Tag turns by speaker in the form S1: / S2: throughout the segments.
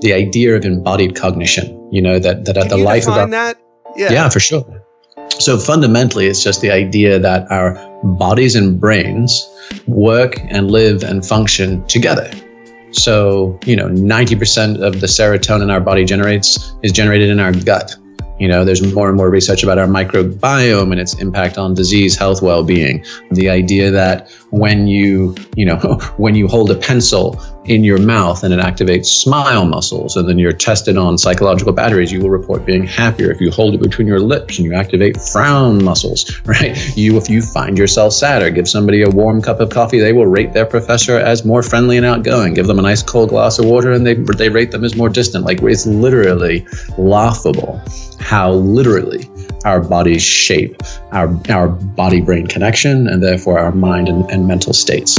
S1: the idea of embodied cognition. You know that that
S2: at
S1: the life of our,
S2: that?
S1: Yeah. yeah, for sure. So fundamentally, it's just the idea that our bodies and brains work and live and function together. So, you know, 90% of the serotonin our body generates is generated in our gut. You know, there's more and more research about our microbiome and its impact on disease, health, well-being. The idea that when you, you know, when you hold a pencil in your mouth and it activates smile muscles and then you're tested on psychological batteries, you will report being happier. If you hold it between your lips and you activate frown muscles, right? You, if you find yourself sad or give somebody a warm cup of coffee, they will rate their professor as more friendly and outgoing. Give them a nice cold glass of water and they, they rate them as more distant. Like it's literally laughable how literally our bodies shape our, our body brain connection and therefore our mind and, and mental states.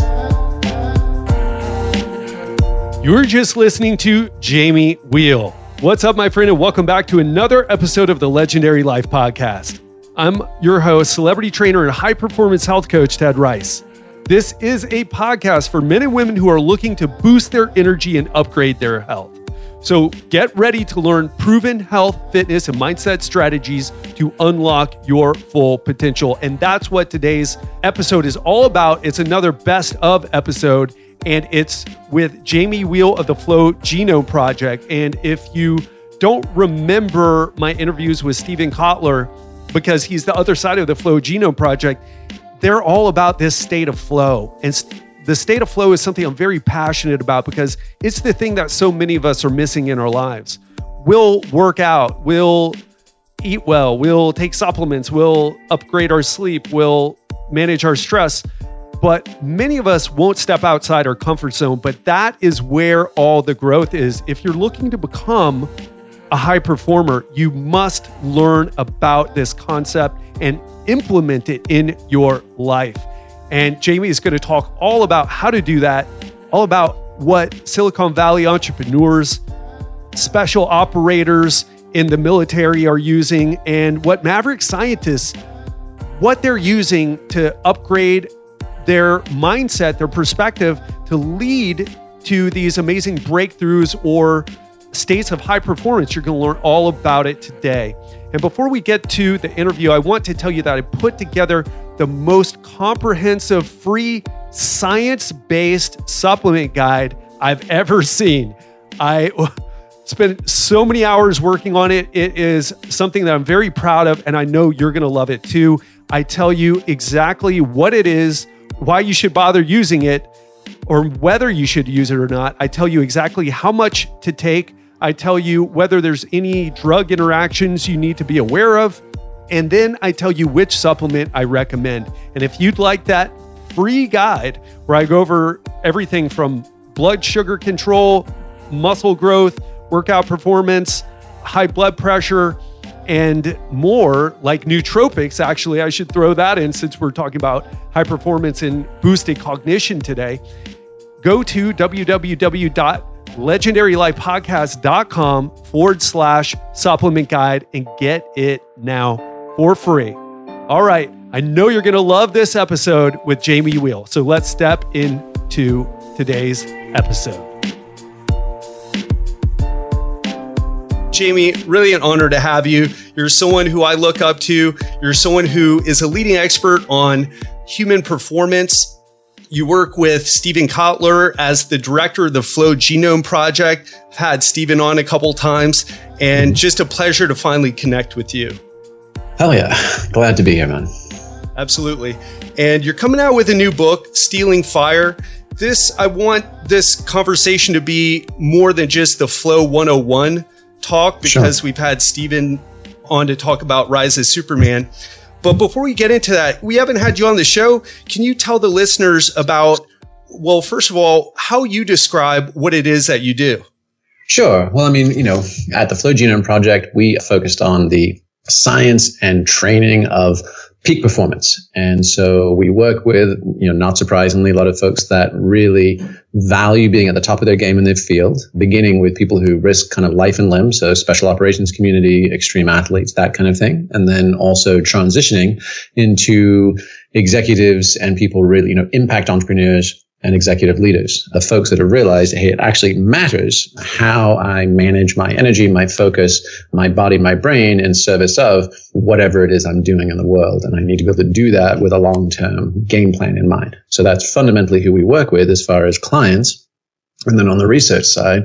S2: You're just listening to Jamie Wheal. What's up, my friend, and welcome back to another episode of the Legendary Life Podcast. I'm your host, celebrity trainer, and high performance health coach, Ted Ryce. This is a podcast for men and women who are looking to boost their energy and upgrade their health. So get ready to learn proven health, fitness, and mindset strategies to unlock your full potential. And that's what today's episode is all about. It's another best of episode, and it's with Jamie Wheal of the Flow Genome Project. And if you don't remember my interviews with Steven Kotler, because he's the other side of the Flow Genome Project, they're all about this state of flow. And the state of flow is something I'm very passionate about because it's the thing that so many of us are missing in our lives. We'll work out, we'll eat well, we'll take supplements, we'll upgrade our sleep, we'll manage our stress. But many of us won't step outside our comfort zone. But that is where all the growth is. If you're looking to become a high performer, you must learn about this concept and implement it in your life. And Jamie is going to talk all about how to do that, all about what Silicon Valley entrepreneurs, special operators in the military are using, and what Maverick scientists, what they're using to upgrade their mindset, their perspective to lead to these amazing breakthroughs or states of high performance. You're going to learn all about it today. And before we get to the interview, I want to tell you that I put together the most comprehensive free science based supplement guide I've ever seen. I spent so many hours working on it. It is something that I'm very proud of, and I know you're going to love it too. I tell you exactly what it is, why you should bother using it, or whether you should use it or not. I tell you exactly how much to take. I tell you whether there's any drug interactions you need to be aware of. And then I tell you which supplement I recommend. And if you'd like that free guide where I go over everything from blood sugar control, muscle growth, workout performance, high blood pressure, and more like nootropics. Actually, I should throw that in since we're talking about high performance and boosted cognition today. Go to www.legendarylifepodcast.com forward slash supplement guide and get it now for free. All right, I know you're going to love this episode with Jamie Wheal. So let's step into today's episode. Jamie, really an honor to have you. You're someone who I look up to. You're someone who is a leading expert on human performance. You work with Steven Kotler as the director of the Flow Genome Project. I've had Steven on a couple times, and just a pleasure to finally connect with you.
S1: Hell yeah. Glad to be here, man.
S2: Absolutely. And you're coming out with a new book, Stealing Fire. This, I want this conversation to be more than just the Flow 101 talk because sure. we've had Steven on to talk about Rise of Superman. But before we get into that, we haven't had you on the show. Can you tell the listeners about, well, first of all, how you describe what it is that you do?
S1: Sure. Well, I mean, you know, at the Flow Genome Project, we focused on the science and training of peak performance. And so we work with, you know, not surprisingly, a lot of folks that really value being at the top of their game in their field, beginning with people who risk kind of life and limb. So special operations community, extreme athletes, that kind of thing. And then also transitioning into executives and people really, you know, impact entrepreneurs and executive leaders, the folks that have realized, hey, it actually matters how I manage my energy, my focus, my body, my brain in service of whatever it is I'm doing in the world. And I need to be able to do that with a long term game plan in mind. So that's fundamentally who we work with as far as clients. And then on the research side,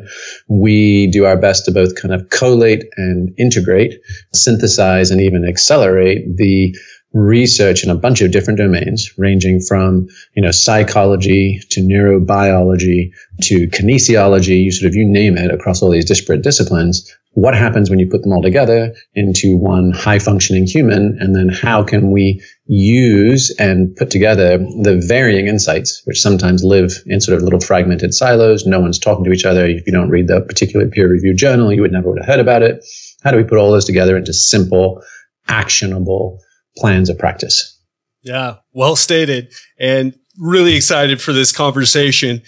S1: we do our best to both kind of collate and integrate, synthesize, and even accelerate the research in a bunch of different domains, ranging from, you know, psychology to neurobiology to kinesiology, you sort of, you name it across all these disparate disciplines. What happens when you put them all together into one high functioning human? And then how can we use and put together the varying insights, which sometimes live in sort of little fragmented silos. No one's talking to each other. If you don't read the particular peer reviewed journal, you would never would have heard about it. How do we put all those together into simple, actionable plans of practice.
S2: Yeah, well stated and really excited for this conversation.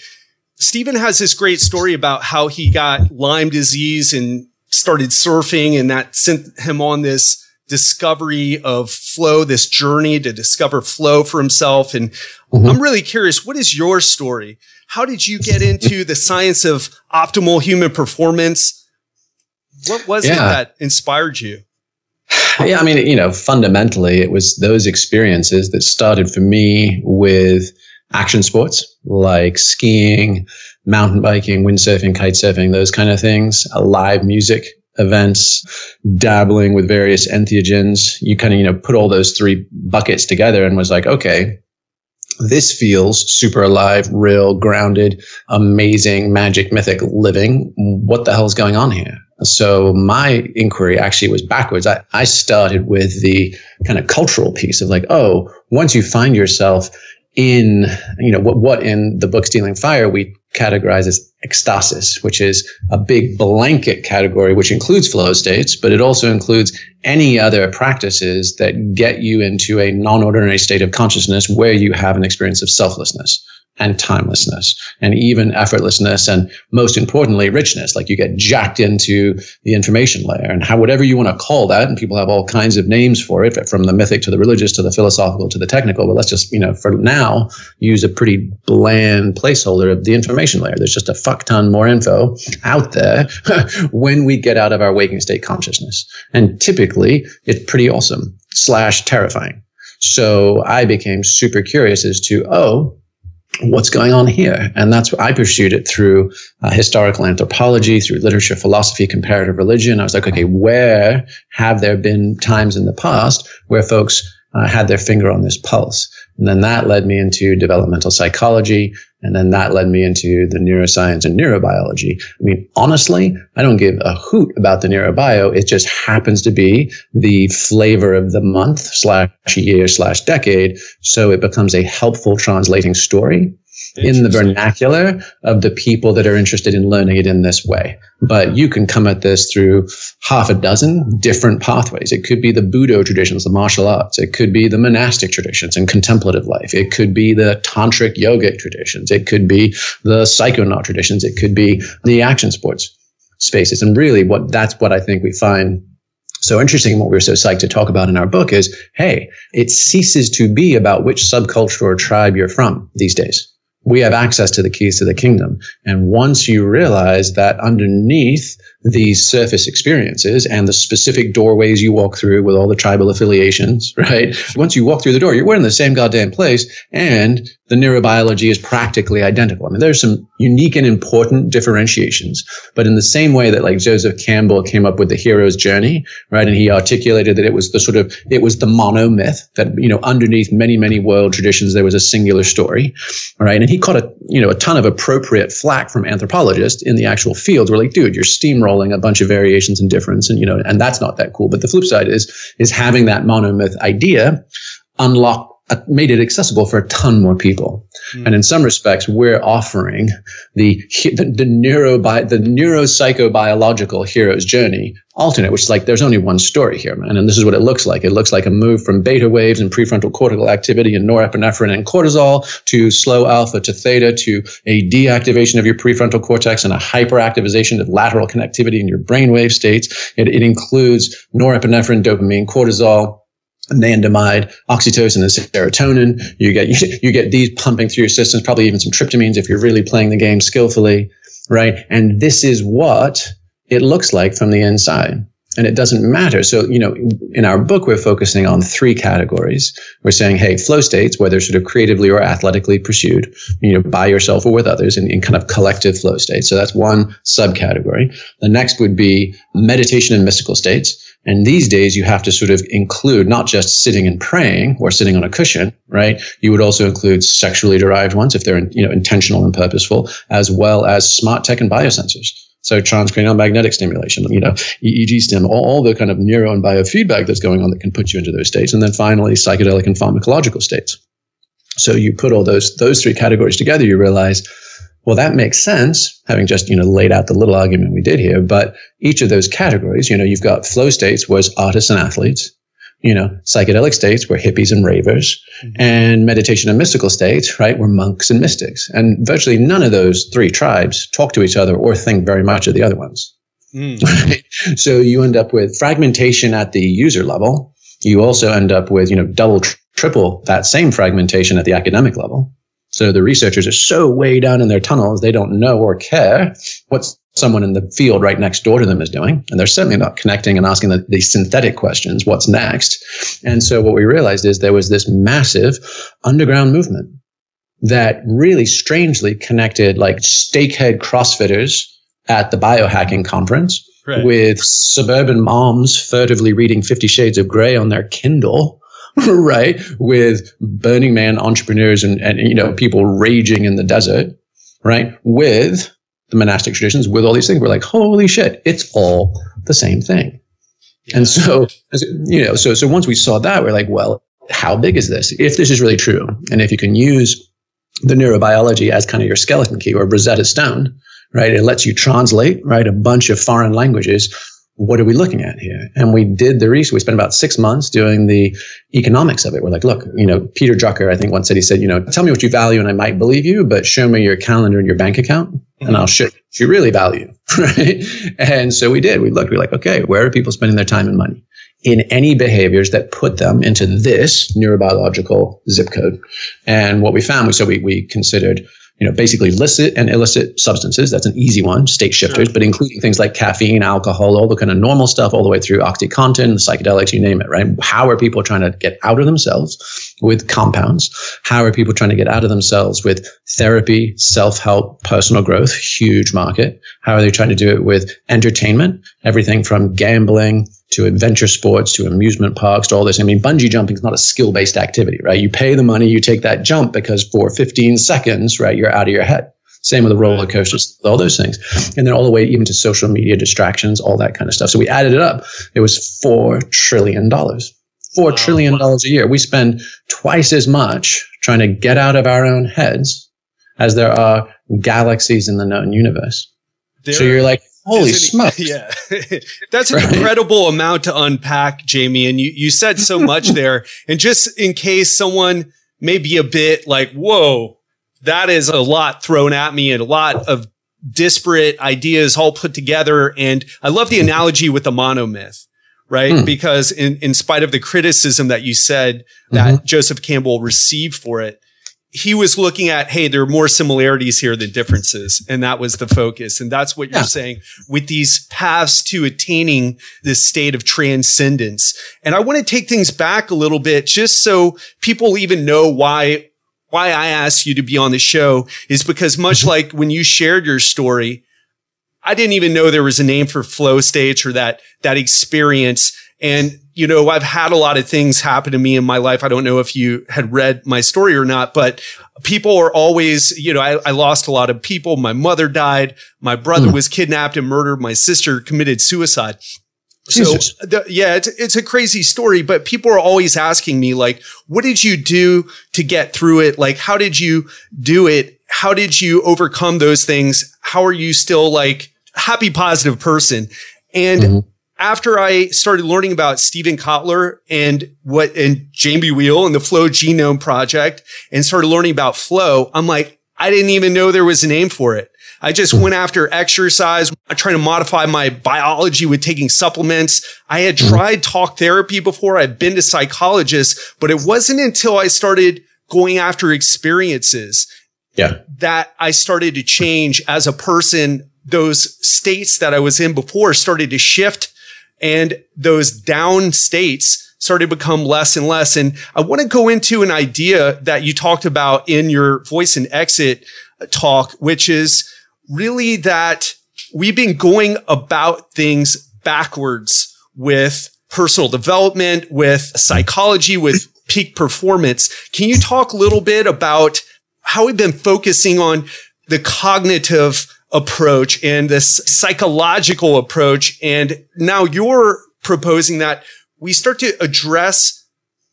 S2: Steven has this great story about how he got Lyme disease and started surfing and that sent him on this discovery of flow, this journey to discover flow for himself. And mm-hmm. I'm really curious, what is your story? How did you get into the science of optimal human performance? What was yeah. it that inspired you?
S1: Yeah, I mean, you know, fundamentally, it was those experiences that started for me with action sports like skiing, mountain biking, windsurfing, kite surfing, those kind of things, uh, live music events, dabbling with various entheogens. You kind of, you know, put all those three buckets together and was like, okay, this feels super alive, real, grounded, amazing, magic, mythic living. What the hell is going on here? So my inquiry actually was backwards. I, I started with the kind of cultural piece of like, oh, once you find yourself in, you know, what, what in the book Stealing Fire we categorize as ecstasis, which is a big blanket category, which includes flow states, but it also includes any other practices that get you into a non-ordinary state of consciousness where you have an experience of selflessness and timelessness and even effortlessness and most importantly richness. Like you get jacked into the information layer and how whatever you want to call that and people have all kinds of names for it from the mythic to the religious to the philosophical to the technical but let's just you know for now use a pretty bland placeholder of the information layer. There's just a fuck ton more info out there when we get out of our waking state consciousness. And typically it's pretty awesome slash terrifying. So i became super curious as to oh what's going on here? And that's what I pursued it through uh, historical anthropology, through literature, philosophy, comparative religion. I was like, okay, where have there been times in the past where folks uh, had their finger on this pulse? And then that led me into developmental psychology. And then that led me into the neuroscience and neurobiology. I mean, honestly, I don't give a hoot about the neurobio. It just happens to be the flavor of the month slash year slash decade. So it becomes a helpful translating story in the vernacular of the people that are interested in learning it in this way. But you can come at this through half a dozen different pathways. It could be the Budo traditions, the martial arts. It could be the monastic traditions and contemplative life. It could be the tantric yogic traditions. It could be the psychonaut traditions. It could be the action sports spaces. And really what that's what I think we find so interesting and what we are so psyched to talk about in our book is, hey, it ceases to be about which subculture or tribe you're from these days we have access to the keys to the kingdom. And once you realize that underneath these surface experiences and the specific doorways you walk through with all the tribal affiliations, right? Once you walk through the door, you're in the same goddamn place and the neurobiology is practically identical. I mean, there's some unique and important differentiations, but in the same way that like Joseph Campbell came up with the hero's journey, right? And he articulated that it was the sort of, it was the mono myth that, you know, underneath many, many world traditions, there was a singular story, right? And he caught a, you know, a ton of appropriate flack from anthropologists in the actual field. We're like, dude, you're steamrolling a bunch of variations and difference and you know and that's not that cool. But the flip side is is having that monomyth idea unlock made it accessible for a ton more people. Mm. And in some respects, we're offering the, the, the neuro, the neuropsychobiological hero's journey alternate, which is like, there's only one story here, man. And this is what it looks like. It looks like a move from beta waves and prefrontal cortical activity and norepinephrine and cortisol to slow alpha to theta to a deactivation of your prefrontal cortex and a hyperactivation of lateral connectivity in your brainwave states. It, it includes norepinephrine, dopamine, cortisol, anandamide, oxytocin, and serotonin. You get you get these pumping through your systems, probably even some tryptamines if you're really playing the game skillfully, right? And this is what it looks like from the inside. And it doesn't matter. So, you know, in our book, we're focusing on three categories. We're saying, hey, flow states, whether sort of creatively or athletically pursued, you know, by yourself or with others in, in kind of collective flow states. So that's one subcategory. The next would be meditation and mystical states. And these days you have to sort of include not just sitting and praying or sitting on a cushion, right? You would also include sexually derived ones if they're, you know, intentional and purposeful, as well as smart tech and biosensors. So transcranial magnetic stimulation, you know, EEG stim, all, all the kind of neuro and biofeedback that's going on that can put you into those states. And then finally, psychedelic and pharmacological states. So you put all those, those three categories together, you realize well, that makes sense, having just, you know, laid out the little argument we did here. But each of those categories, you know, you've got flow states was artists and athletes, you know, psychedelic states were hippies and ravers, mm-hmm. and meditation and mystical states, right, were monks and mystics. And virtually none of those three tribes talk to each other or think very much of the other ones. Mm. Right? So you end up with fragmentation at the user level. You also end up with, you know, double, triple that same fragmentation at the academic level. So the researchers are so way down in their tunnels, they don't know or care what someone in the field right next door to them is doing. And they're certainly not connecting and asking the, the synthetic questions, what's next? And so what we realized is there was this massive underground movement that really strangely connected like stakehead CrossFitters at the biohacking conference right. with suburban moms furtively reading Fifty Shades of Grey on their Kindle right? With Burning Man entrepreneurs and, and, you know, people raging in the desert, right? With the monastic traditions, with all these things. We're like, holy shit, it's all the same thing. Yeah. And so, you know, so, so once we saw that, we're like, well, how big is this? If this is really true, and if you can use the neurobiology as kind of your skeleton key or Rosetta Stone, right? It lets you translate, right, a bunch of foreign languages what are we looking at here? And we did the research. We spent about six months doing the economics of it. We're like, look, you know, Peter Drucker, I think once said, he said, you know, tell me what you value and I might believe you, but show me your calendar and your bank account and I'll show what you really value. Right. And so we did. We looked, we are like, okay, where are people spending their time and money? In any behaviors that put them into this neurobiological zip code. And what we found, was so we, we considered you know, basically licit and illicit substances. That's an easy one, state shifters, sure. but including things like caffeine, alcohol, all the kind of normal stuff, all the way through Oxycontin, psychedelics, you name it, right? How are people trying to get out of themselves with compounds? How are people trying to get out of themselves with therapy, self-help, personal growth, huge market? How are they trying to do it with entertainment? Everything from gambling, to adventure sports to amusement parks to all this. I mean, bungee jumping is not a skill based activity, right? You pay the money, you take that jump because for 15 seconds, right, you're out of your head. Same with the roller coasters, all those things. And then all the way even to social media distractions, all that kind of stuff. So we added it up. It was $4 trillion. Four wow. trillion dollars a year. We spend twice as much trying to get out of our own heads as there are galaxies in the known universe. There, so you're like, Holy smokes.
S2: Yeah. That's an right. incredible amount to unpack, Jamie. And you, you said so much there. And just in case someone may be a bit like, whoa, that is a lot thrown at me and a lot of disparate ideas all put together. And I love the analogy with the monomyth, right? Mm. Because in, in spite of the criticism that you said that mm-hmm. Joseph Campbell received for it, he was looking at, hey, there are more similarities here than differences. And that was the focus. And that's what you're saying with these paths to attaining this state of transcendence. And I want to take things back a little bit just so people even know why, why I asked you to be on the show is because much mm-hmm. like when you shared your story, I didn't even know there was a name for flow states or that, that experience. And you know, I've had a lot of things happen to me in my life. I don't know if you had read my story or not, but people are always, you know, I, I lost a lot of people. My mother died. My brother mm. was kidnapped and murdered. My sister committed suicide. So the, yeah, it's, it's a crazy story, but people are always asking me, like, what did you do to get through it? Like, how did you do it? How did you overcome those things? How are you still like happy, positive person? And mm-hmm after I started learning about Steven Kotler and what and Jamie Wheal and the Flow Genome Project and started learning about flow, I'm like, I didn't even know there was a name for it. I just went after exercise. I tried to modify my biology with taking supplements. I had mm-hmm. tried talk therapy before. I'd been to psychologists, but it wasn't until I started going after experiences
S1: yeah.
S2: that I started to change as a person. Those states that I was in before started to shift and those down states started to become less and less. And I want to go into an idea that you talked about in your voice and exit uh, talk, which is really that we've been going about things backwards with personal development, with psychology, with peak performance. Can you talk a little bit about how we've been focusing on the cognitive approach and this psychological approach? And now you're proposing that we start to address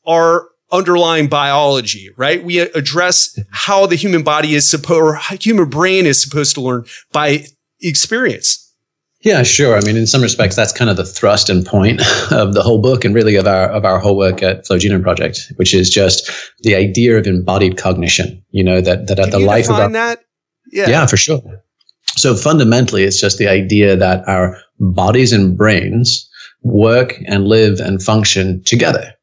S2: our underlying biology, right? We address how the human body is supposed, or human brain is supposed to learn by experience.
S1: Yeah, sure. I mean, in some respects, that's kind of the thrust and point of the whole book, and really of our of our whole work at Flow Genome Project, which is just the idea of embodied cognition. You know that that at the life of our,
S2: that.
S1: Yeah. yeah, for sure. So fundamentally, it's just the idea that our bodies and brains work and live and function together.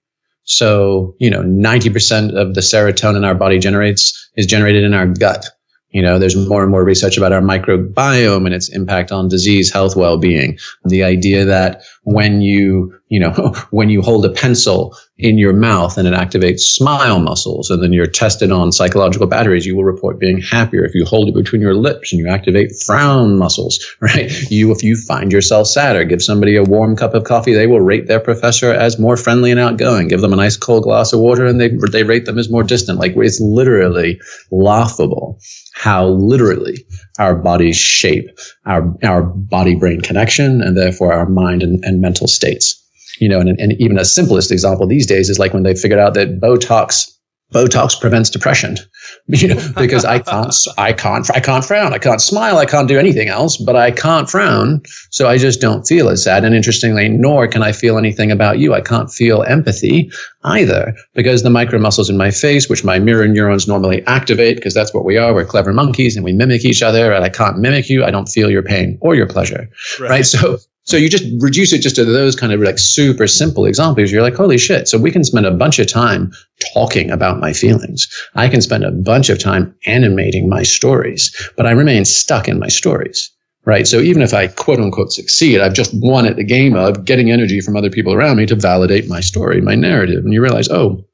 S1: So, you know, 90% of the serotonin our body generates is generated in our gut. You know, there's more and more research about our microbiome and its impact on disease, health, well-being. The idea that when you, you know, when you hold a pencil in your mouth and it activates smile muscles and then you're tested on psychological batteries, you will report being happier. If you hold it between your lips and you activate frown muscles, right? You, if you find yourself sadder, give somebody a warm cup of coffee, they will rate their professor as more friendly and outgoing. Give them a nice cold glass of water and they, they rate them as more distant. Like it's literally laughable how literally our bodies shape our, our body brain connection and therefore our mind and, and mental states. You know, and, and even a simplest example these days is like when they figured out that Botox Botox prevents depression, you know, because I can't, I can't, I can't frown, I can't smile, I can't do anything else, but I can't frown. So I just don't feel as sad. And interestingly, nor can I feel anything about you. I can't feel empathy either because the micro muscles in my face, which my mirror neurons normally activate, because that's what we are. We're clever monkeys and we mimic each other and I can't mimic you. I don't feel your pain or your pleasure. Right. right? So, so you just reduce it just to those kind of like super simple examples. You're like, holy shit. So we can spend a bunch of time talking about my feelings. I can spend a bunch of time animating my stories, but I remain stuck in my stories. Right. So even if I quote unquote succeed, I've just won at the game of getting energy from other people around me to validate my story, my narrative. And you realize, oh,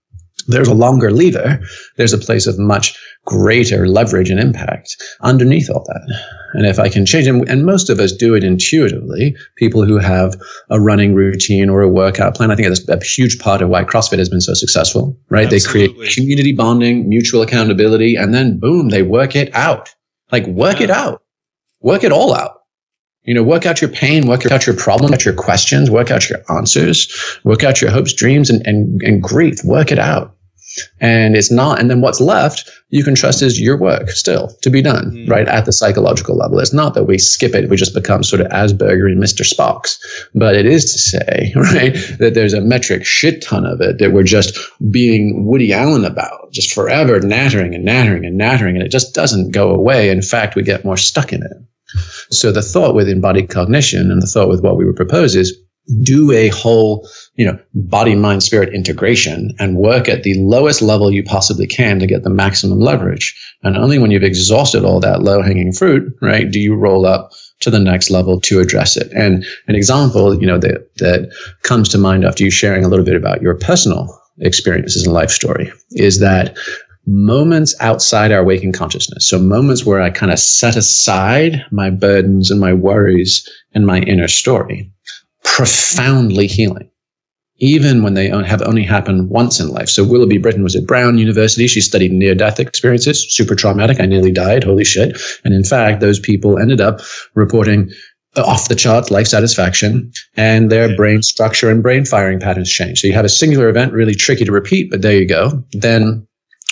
S1: there's a longer lever. There's a place of much greater leverage and impact underneath all that. And if I can change it, and most of us do it intuitively, people who have a running routine or a workout plan, I think that's a huge part of why CrossFit has been so successful, right? Absolutely. They create community bonding, mutual accountability, and then boom, they work it out. Like work yeah. it out. Work it all out. You know, work out your pain, work out your problem, out your questions, work out your answers, work out your hopes, dreams, and, and, and grief. Work it out. And it's not, and then what's left, you can trust is your work still to be done, mm. right? At the psychological level. It's not that we skip it, we just become sort of Asperger and Mr. Spocks. But it is to say, right, that there's a metric shit ton of it that we're just being Woody Allen about, just forever nattering and nattering and nattering, and it just doesn't go away. In fact, we get more stuck in it. So the thought with embodied cognition and the thought with what we would propose is do a whole, you know, body, mind, spirit integration and work at the lowest level you possibly can to get the maximum leverage. And only when you've exhausted all that low hanging fruit, right, do you roll up to the next level to address it. And an example, you know, that, that comes to mind after you sharing a little bit about your personal experiences and life story is that moments outside our waking consciousness. So moments where I kind of set aside my burdens and my worries and my inner story, profoundly healing, even when they have only happened once in life. So Willoughby Britton was at Brown University. She studied near death experiences, super traumatic. I nearly died. Holy shit. And in fact, those people ended up reporting uh, off the chart life satisfaction and their brain structure and brain firing patterns change. So you have a singular event, really tricky to repeat, but there you go. Then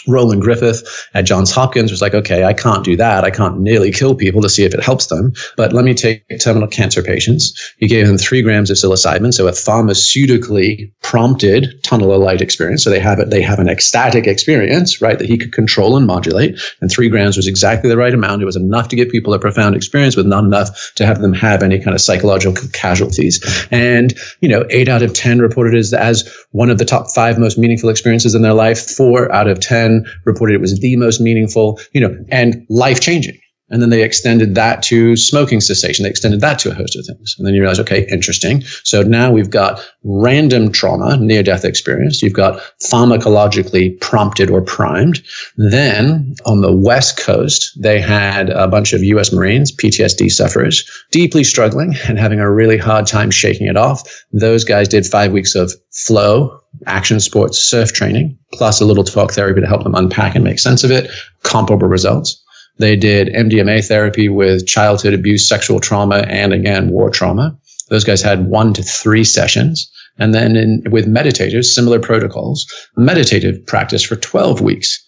S1: Roland Griffith at Johns Hopkins was like, okay, I can't do that. I can't nearly kill people to see if it helps them. But let me take terminal cancer patients. He gave them three grams of psilocybin, so a pharmaceutically prompted tunnel of light experience. So they have it, they have an ecstatic experience, right, that he could control and modulate. And three grams was exactly the right amount. It was enough to give people a profound experience, but not enough to have them have any kind of psychological casualties. And, you know, eight out of 10 reported as, as one of the top five most meaningful experiences in their life. Four out of 10 reported it was the most meaningful, you know, and life changing. And then they extended that to smoking cessation. They extended that to a host of things. And then you realize, okay, interesting. So now we've got random trauma, near death experience. You've got pharmacologically prompted or primed. Then on the West Coast, they had a bunch of US Marines, PTSD sufferers, deeply struggling and having a really hard time shaking it off. Those guys did five weeks of flow, action sports, surf training, plus a little talk therapy to help them unpack and make sense of it. Comparable results. They did MDMA therapy with childhood abuse, sexual trauma, and again, war trauma. Those guys had one to three sessions. And then in, with meditators, similar protocols, meditative practice for 12 weeks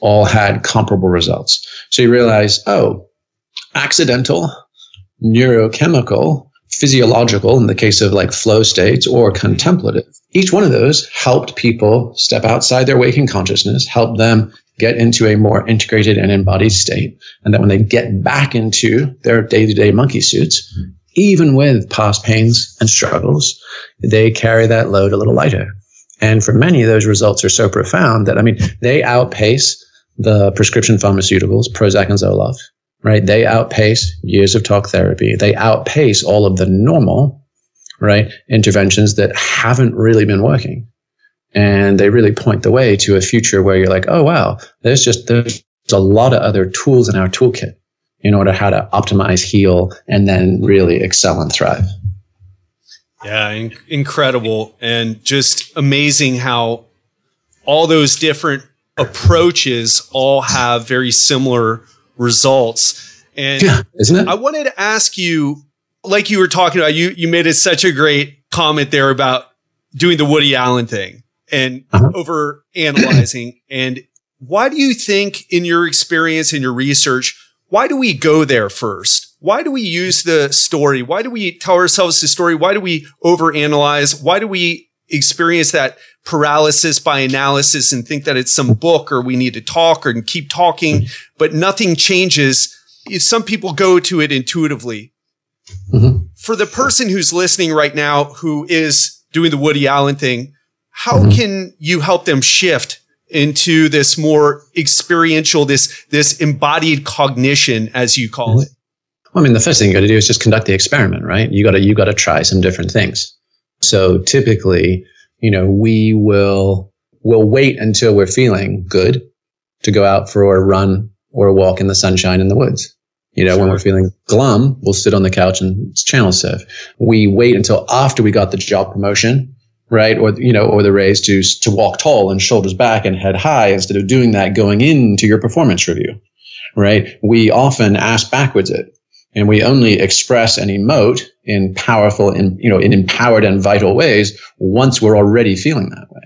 S1: all had comparable results. So you realize, oh, accidental, neurochemical, physiological in the case of like flow states or contemplative. Each one of those helped people step outside their waking consciousness, help them get into a more integrated and embodied state. And that when they get back into their day to day monkey suits, mm-hmm. even with past pains and struggles, they carry that load a little lighter. And for many, those results are so profound that, I mean, they outpace the prescription pharmaceuticals, Prozac and Zoloft, right? They outpace years of talk therapy. They outpace all of the normal, right? Interventions that haven't really been working and they really point the way to a future where you're like, oh wow, there's just there's a lot of other tools in our toolkit in order how to optimize, heal, and then really excel and thrive.
S2: Yeah, in- incredible, and just amazing how all those different approaches all have very similar results. And
S1: yeah, isn't it?
S2: I wanted to ask you, like you were talking about, you you made it such a great comment there about doing the Woody Allen thing and uh-huh. over analyzing. and why do you think, in your experience, and your research, why do we go there first? Why do we use the story? Why do we tell ourselves the story? Why do we overanalyze? Why do we experience that paralysis by analysis and think that it's some book or we need to talk or keep talking, but nothing changes? If Some people go to it intuitively. Mm-hmm. For the person who's listening right now who is doing the Woody Allen thing, how mm-hmm. can you help them shift into this more experiential, this, this embodied cognition, as you call mm-hmm. it?
S1: Well, I mean, the first thing you got to do is just conduct the experiment, right? You got to, you got to try some different things. So typically, you know, we will, we'll wait until we're feeling good to go out for a run or a walk in the sunshine in the woods. You know, sure. when we're feeling glum, we'll sit on the couch and channel surf. We wait until after we got the job promotion right? Or, you know, or the raise to, to walk tall and shoulders back and head high instead of doing that going into your performance review, right? We often ask backwards it and we only express and emote in powerful and, you know, in empowered and vital ways once we're already feeling that way.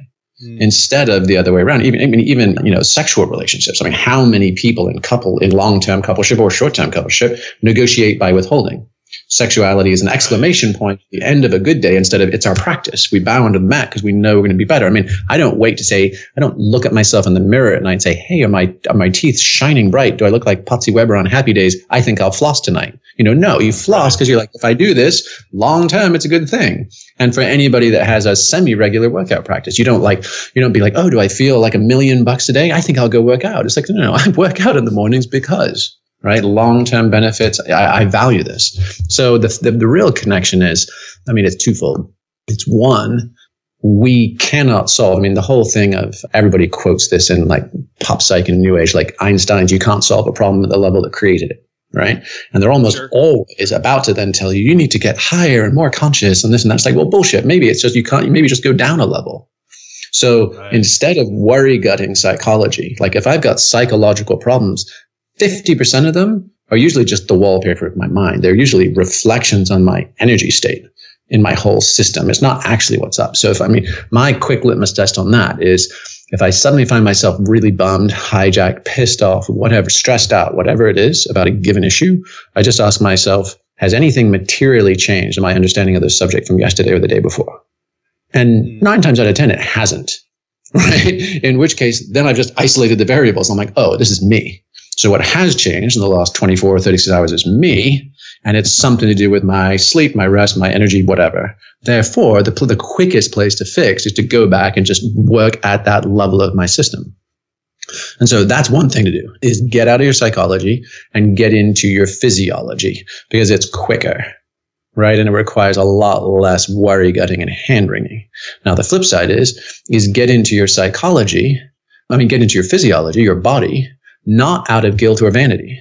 S1: Mm. Instead of the other way around, even, I mean, even, you know, sexual relationships. I mean, how many people in couple, in long-term coupleship or short-term coupleship negotiate by withholding? Sexuality is an exclamation point at the end of a good day instead of it's our practice. We bow under the mat because we know we're going to be better. I mean, I don't wait to say, I don't look at myself in the mirror at night and say, Hey, are my, are my teeth shining bright? Do I look like Potsy Weber on happy days? I think I'll floss tonight. You know, no, you floss because you're like, if I do this long term, it's a good thing. And for anybody that has a semi regular workout practice, you don't like, you don't be like, Oh, do I feel like a million bucks a day? I think I'll go work out. It's like, no, no, I work out in the mornings because right? Long term benefits. I, I, value this. So the, the, the real connection is, I mean, it's twofold. It's one, we cannot solve. I mean, the whole thing of everybody quotes this in like pop psych and new age, like Einstein's, you can't solve a problem at the level that created it. Right. And they're almost sure. always about to then tell you, you need to get higher and more conscious and this and that. It's like, well, bullshit. Maybe it's just, you can't, you maybe just go down a level. So right. instead of worry gutting psychology, like if I've got psychological problems, 50% of them are usually just the wallpaper of my mind. They're usually reflections on my energy state in my whole system. It's not actually what's up. So if I mean, my quick litmus test on that is if I suddenly find myself really bummed, hijacked, pissed off, whatever, stressed out, whatever it is about a given issue, I just ask myself, has anything materially changed in my understanding of this subject from yesterday or the day before? And hmm. nine times out of 10, it hasn't. Right. In which case, then I've just isolated the variables. I'm like, oh, this is me. So what has changed in the last 24 or 36 hours is me. And it's something to do with my sleep, my rest, my energy, whatever. Therefore, the, the quickest place to fix is to go back and just work at that level of my system. And so that's one thing to do is get out of your psychology and get into your physiology because it's quicker, right? And it requires a lot less worry gutting and hand wringing. Now, the flip side is, is get into your psychology. I mean, get into your physiology, your body, not out of guilt or vanity.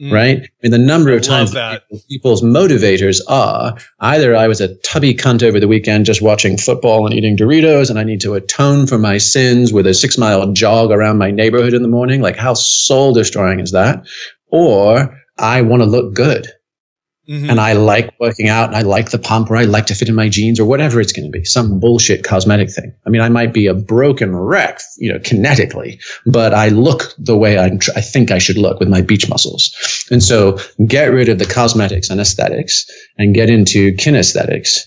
S1: Mm. Right? I mean, the number of times that. people's motivators are either I was a tubby cunt over the weekend just watching football and eating Doritos, and I need to atone for my sins with a six mile jog around my neighborhood in the morning. Like, how soul destroying is that? Or I want to look good. Mm-hmm. And I like working out and I like the pump or I like to fit in my jeans or whatever it's going to be, some bullshit cosmetic thing. I mean, I might be a broken wreck, you know, kinetically, but I look the way I, I think I should look with my beach muscles. And so get rid of the cosmetics and aesthetics and get into kinesthetics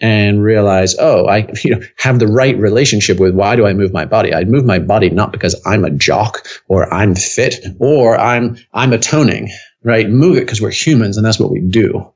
S1: and realize, oh, I you know have the right relationship with why do I move my body? I move my body not because I'm a jock or I'm fit or I'm I'm atoning right? Move it because we're humans and that's what we do.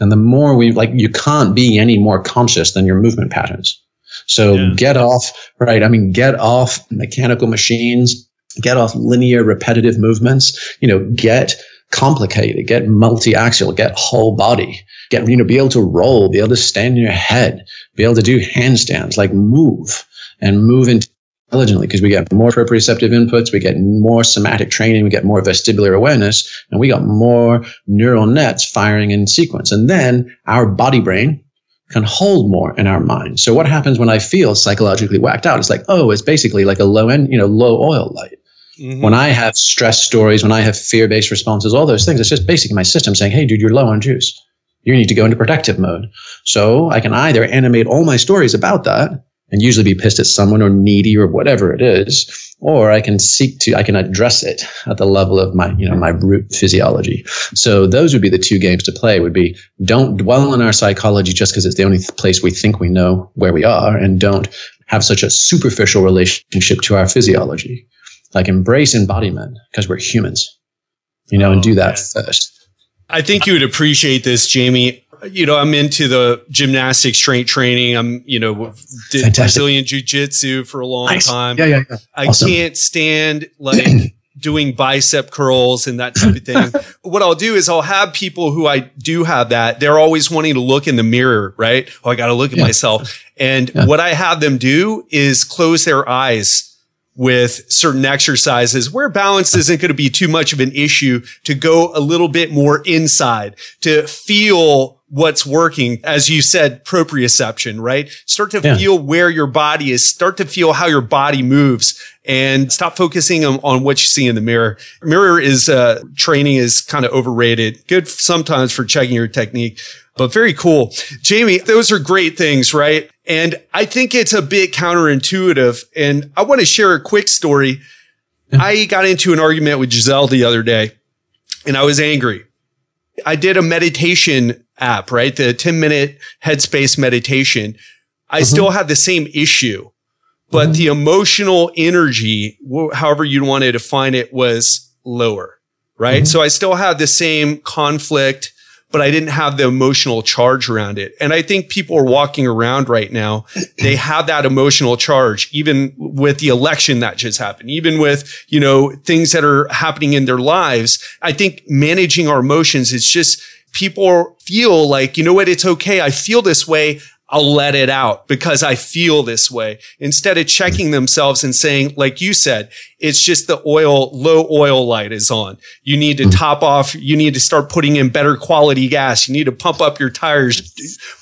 S1: And the more we like, you can't be any more conscious than your movement patterns. So yeah. get off, right? I mean, get off mechanical machines, get off linear repetitive movements, you know, get complicated, get multi-axial, get whole body, get, you know, be able to roll, be able to stand on your head, be able to do handstands, like move and move into intelligently because we get more proprioceptive inputs, we get more somatic training, we get more vestibular awareness, and we got more neural nets firing in sequence. And then our body brain can hold more in our mind. So what happens when I feel psychologically whacked out? It's like, oh, it's basically like a low end, you know, low oil light. Mm-hmm. When I have stress stories, when I have fear based responses, all those things, it's just basically my system saying, hey, dude, you're low on juice. You need to go into protective mode. So I can either animate all my stories about that and usually be pissed at someone or needy or whatever it is or i can seek to i can address it at the level of my you know my root physiology. So those would be the two games to play. Would be don't dwell on our psychology just because it's the only place we think we know where we are and don't have such a superficial relationship to our physiology. Like embrace embodiment because we're humans you know oh, and do that oh, man. first.
S2: I think you would appreciate this, Jamie you know, I'm into the gymnastics strength training. I'm, you know, did Fantastic. Brazilian jiu jitsu for a long nice. time.
S1: Yeah, yeah, yeah.
S2: I awesome. can't stand like doing bicep curls and that type of thing. what I'll do is I'll have people who I do have that. They're always wanting to look in the mirror, right? Oh, I got to look at yeah. myself. And yeah. what I have them do is close their eyes with certain exercises where balance isn't going to be too much of an issue to go a little bit more inside to feel what's working. As you said, proprioception, right? Start to yeah. feel where your body is, start to feel how your body moves and stop focusing on, on what you see in the mirror. Mirror is, uh, training is kind of overrated. Good sometimes for checking your technique, but very cool. Jamie, those are great things, right? And I think it's a bit counterintuitive. And I want to share a quick story. I got into an argument with Giselle the other day and I was angry. I did a meditation app, right? The 10 minute headspace meditation. I mm-hmm. still have the same issue, but mm-hmm. the emotional energy, however you want to define it, was lower, right? Mm-hmm. So I still have the same conflict but I didn't have the emotional charge around it. And I think people are walking around right now. They have that emotional charge, even with the election that just happened, even with, you know, things that are happening in their lives. I think managing our emotions is just people feel like, you know what? It's okay. I feel this way. I'll let it out because I feel this way instead of checking themselves and saying, like you said, it's just the oil, low oil light is on. You need to mm. top off. You need to start putting in better quality gas. You need to pump up your tires,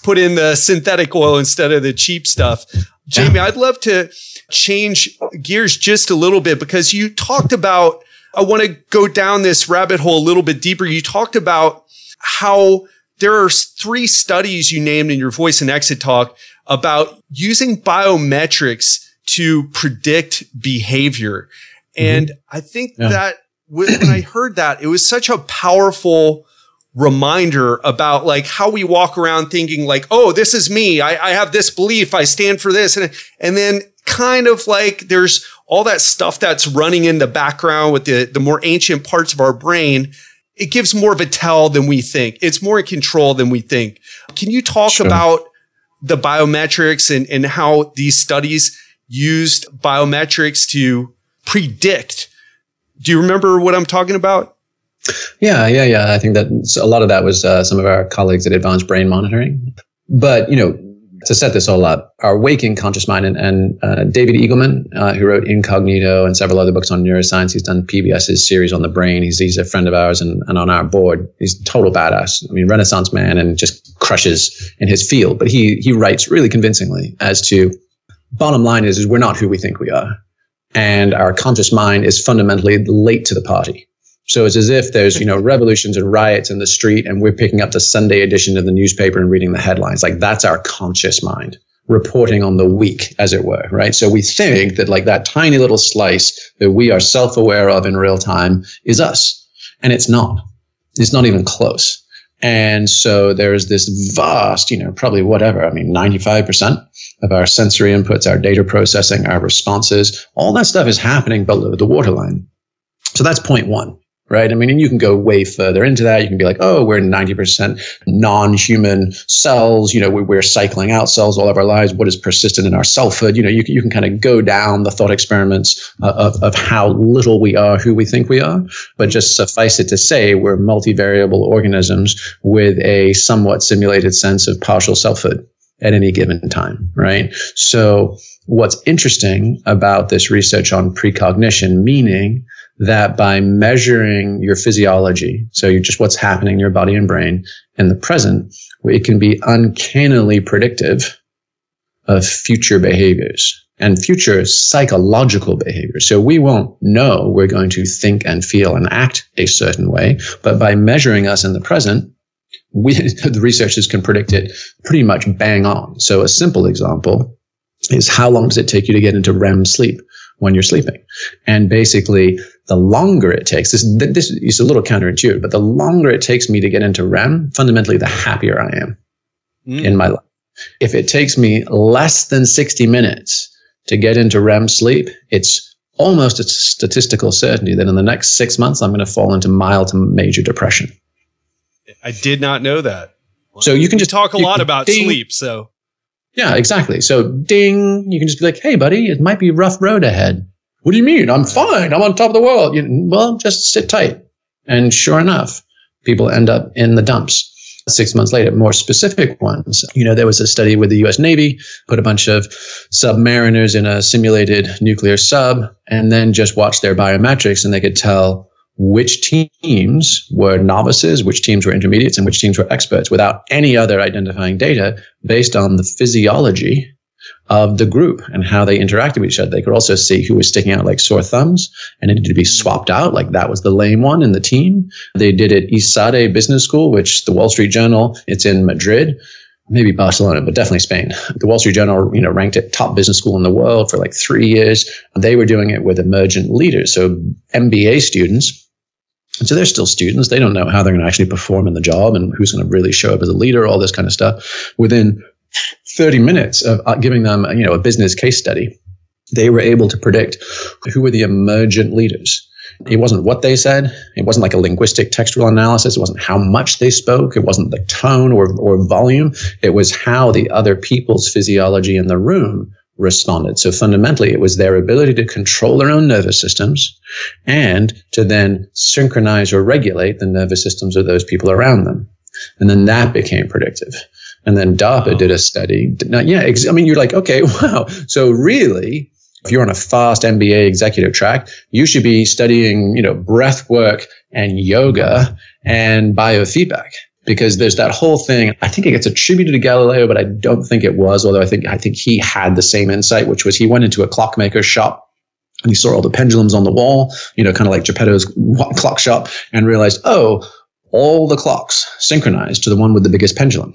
S2: put in the synthetic oil instead of the cheap stuff. Jamie, I'd love to change gears just a little bit because you talked about, I want to go down this rabbit hole a little bit deeper. You talked about how there are three studies you named in your voice and exit talk about using biometrics to predict behavior. Mm-hmm. And I think yeah. that when I heard that, it was such a powerful reminder about like how we walk around thinking like, oh, this is me. I, I have this belief. I stand for this. And, and then kind of like there's all that stuff that's running in the background with the, the more ancient parts of our brain. It gives more of a tell than we think. It's more in control than we think. Can you talk sure. about the biometrics and, and how these studies used biometrics to predict? Do you remember what I'm talking about?
S1: Yeah, yeah, yeah. I think that a lot of that was uh, some of our colleagues at Advanced Brain Monitoring. But, you know, to set this all up, our waking conscious mind and, and uh, David Eagleman, uh, who wrote Incognito and several other books on neuroscience, he's done PBS's series on the brain. He's, he's a friend of ours and, and on our board. He's total badass. I mean, Renaissance man and just crushes in his field. But he he writes really convincingly as to bottom line is, is we're not who we think we are. And our conscious mind is fundamentally late to the party. So it's as if there's, you know, revolutions and riots in the street and we're picking up the Sunday edition of the newspaper and reading the headlines. Like that's our conscious mind reporting on the week, as it were, right? So we think that like that tiny little slice that we are self-aware of in real time is us. And it's not. It's not even close. And so there's this vast, you know, probably whatever, I mean, 95% of our sensory inputs, our data processing, our responses, all that stuff is happening below the waterline. So that's point one right? I mean, and you can go way further into that. You can be like, oh, we're 90% non-human cells. You know, we're cycling out cells all of our lives. What is persistent in our selfhood? You know, you can, you can kind of go down the thought experiments uh, of, of how little we are who we think we are. But just suffice it to say, we're multivariable organisms with a somewhat simulated sense of partial selfhood at any given time, right? So what's interesting about this research on precognition, meaning that by measuring your physiology, so just what's happening in your body and brain in the present, it can be uncannily predictive of future behaviors and future psychological behaviors. So we won't know we're going to think and feel and act a certain way, but by measuring us in the present, we, the researchers can predict it pretty much bang on. So a simple example is how long does it take you to get into REM sleep when you're sleeping? And basically the longer it takes, this, this is a little counterintuitive, but the longer it takes me to get into REM, fundamentally, the happier I am mm. in my life. If it takes me less than 60 minutes to get into REM sleep, it's almost a statistical certainty that in the next six months, I'm going to fall into mild to major depression.
S2: I did not know that.
S1: So you can just
S2: talk a lot about ding. sleep. So
S1: yeah, exactly. So ding, you can just be like, Hey buddy, it might be rough road ahead. What do you mean? I'm fine. I'm on top of the world. You, well, just sit tight. And sure enough, people end up in the dumps six months later, more specific ones. You know, there was a study with the US Navy, put a bunch of submariners in a simulated nuclear sub, and then just watched their biometrics, and they could tell which teams were novices, which teams were intermediates, and which teams were experts without any other identifying data based on the physiology of the group and how they interacted with each other. They could also see who was sticking out like sore thumbs and it needed to be swapped out. Like that was the lame one in the team. They did it ESADE Business School, which the Wall Street Journal, it's in Madrid, maybe Barcelona, but definitely Spain. The Wall Street Journal, you know, ranked it top business school in the world for like three years. They were doing it with emergent leaders. So MBA students and so they're still students. They don't know how they're going to actually perform in the job and who's going to really show up as a leader, all this kind of stuff. Within 30 minutes of uh, giving them, you know, a business case study, they were able to predict who were the emergent leaders. It wasn't what they said. It wasn't like a linguistic textual analysis. It wasn't how much they spoke. It wasn't the tone or, or volume. It was how the other people's physiology in the room responded. So fundamentally, it was their ability to control their own nervous systems and to then synchronize or regulate the nervous systems of those people around them. And then that became predictive. And then DARPA did a study. Not, yeah, I mean, you're like, okay, wow. So really, if you're on a fast MBA executive track, you should be studying, you know, breath work and yoga and biofeedback because there's that whole thing. I think it gets attributed to Galileo, but I don't think it was. Although I think I think he had the same insight, which was he went into a clockmaker's shop and he saw all the pendulums on the wall, you know, kind of like Geppetto's clock shop, and realized, oh, all the clocks synchronized to the one with the biggest pendulum.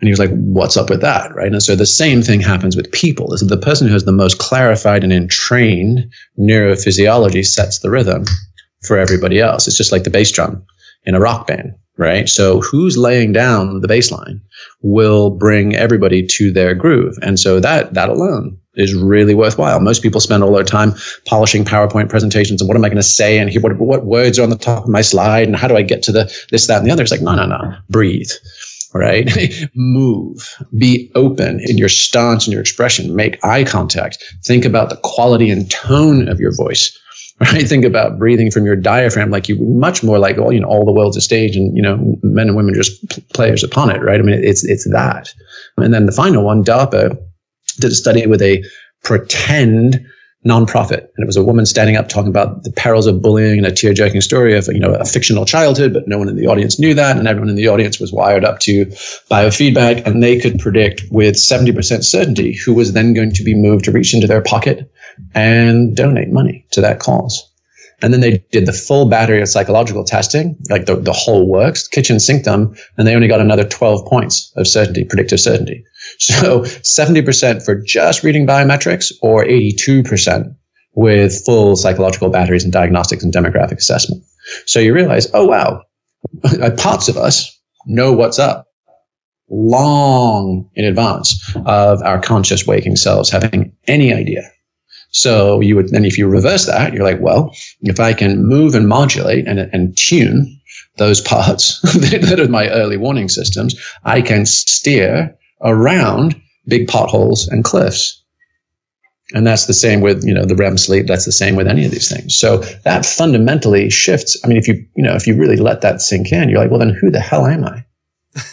S1: And he was like, what's up with that? Right. And so the same thing happens with people is that the person who has the most clarified and entrained neurophysiology sets the rhythm for everybody else. It's just like the bass drum in a rock band, right? So who's laying down the bass line will bring everybody to their groove. And so that, that alone is really worthwhile. Most people spend all their time polishing PowerPoint presentations and what am I going to say and what, what words are on the top of my slide and how do I get to the this, that, and the other. It's like, no, no, no, breathe right? Move, be open in your stance and your expression, make eye contact, think about the quality and tone of your voice. Right? Think about breathing from your diaphragm like you much more like all, you know, all the world's a stage and, you know, men and women just players upon it, right? I mean, it's, it's that. And then the final one, DARPA did a study with a pretend nonprofit. And it was a woman standing up talking about the perils of bullying and a tear-jerking story of, you know, a fictional childhood, but no one in the audience knew that. And everyone in the audience was wired up to biofeedback and they could predict with 70% certainty who was then going to be moved to reach into their pocket and donate money to that cause. And then they did the full battery of psychological testing, like the, the whole works, kitchen sink them, and they only got another 12 points of certainty, predictive certainty. So 70% for just reading biometrics or 82% with full psychological batteries and diagnostics and demographic assessment. So you realize, oh, wow, uh, parts of us know what's up long in advance of our conscious waking selves having any idea. So you would then, if you reverse that, you're like, well, if I can move and modulate and, and tune those parts that are my early warning systems, I can steer around big potholes and cliffs. And that's the same with, you know, the REM sleep. That's the same with any of these things. So that fundamentally shifts. I mean, if you, you know, if you really let that sink in, you're like, well, then who the hell am I?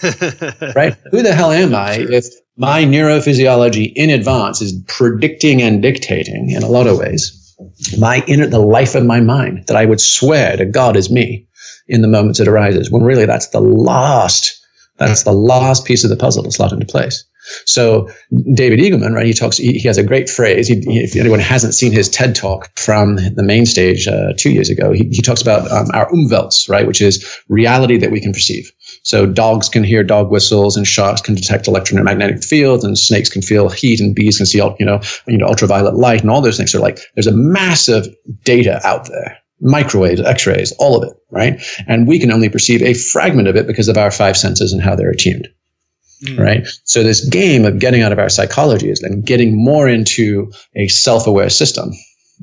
S1: right? Who the hell am I if my neurophysiology in advance is predicting and dictating in a lot of ways my inner, the life of my mind that I would swear to God is me in the moments it arises when really that's the last that's the last piece of the puzzle to slot into place. So David Eagleman, right? He talks. He, he has a great phrase. He, he, if anyone hasn't seen his TED talk from the main stage uh, two years ago, he, he talks about um, our umwelts, right, which is reality that we can perceive. So dogs can hear dog whistles, and sharks can detect electromagnetic fields, and snakes can feel heat, and bees can see, you know, you know, ultraviolet light, and all those things. So like, there's a massive data out there microwaves, x-rays, all of it, right? And we can only perceive a fragment of it because of our five senses and how they're attuned. Mm. Right. So this game of getting out of our psychology is then getting more into a self-aware system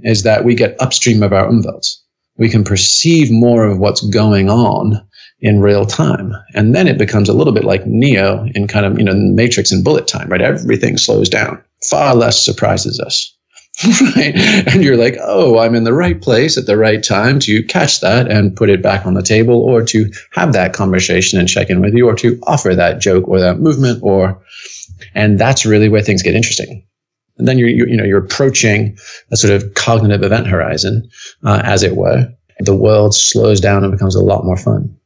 S1: is that we get upstream of our umwelts. We can perceive more of what's going on in real time. And then it becomes a little bit like Neo in kind of, you know, Matrix and bullet time, right? Everything slows down. Far less surprises us. right? And you're like, oh, I'm in the right place at the right time to catch that and put it back on the table or to have that conversation and check in with you or to offer that joke or that movement or, and that's really where things get interesting. And then you're, you, you know, you're approaching a sort of cognitive event horizon, uh, as it were. The world slows down and becomes a lot more fun.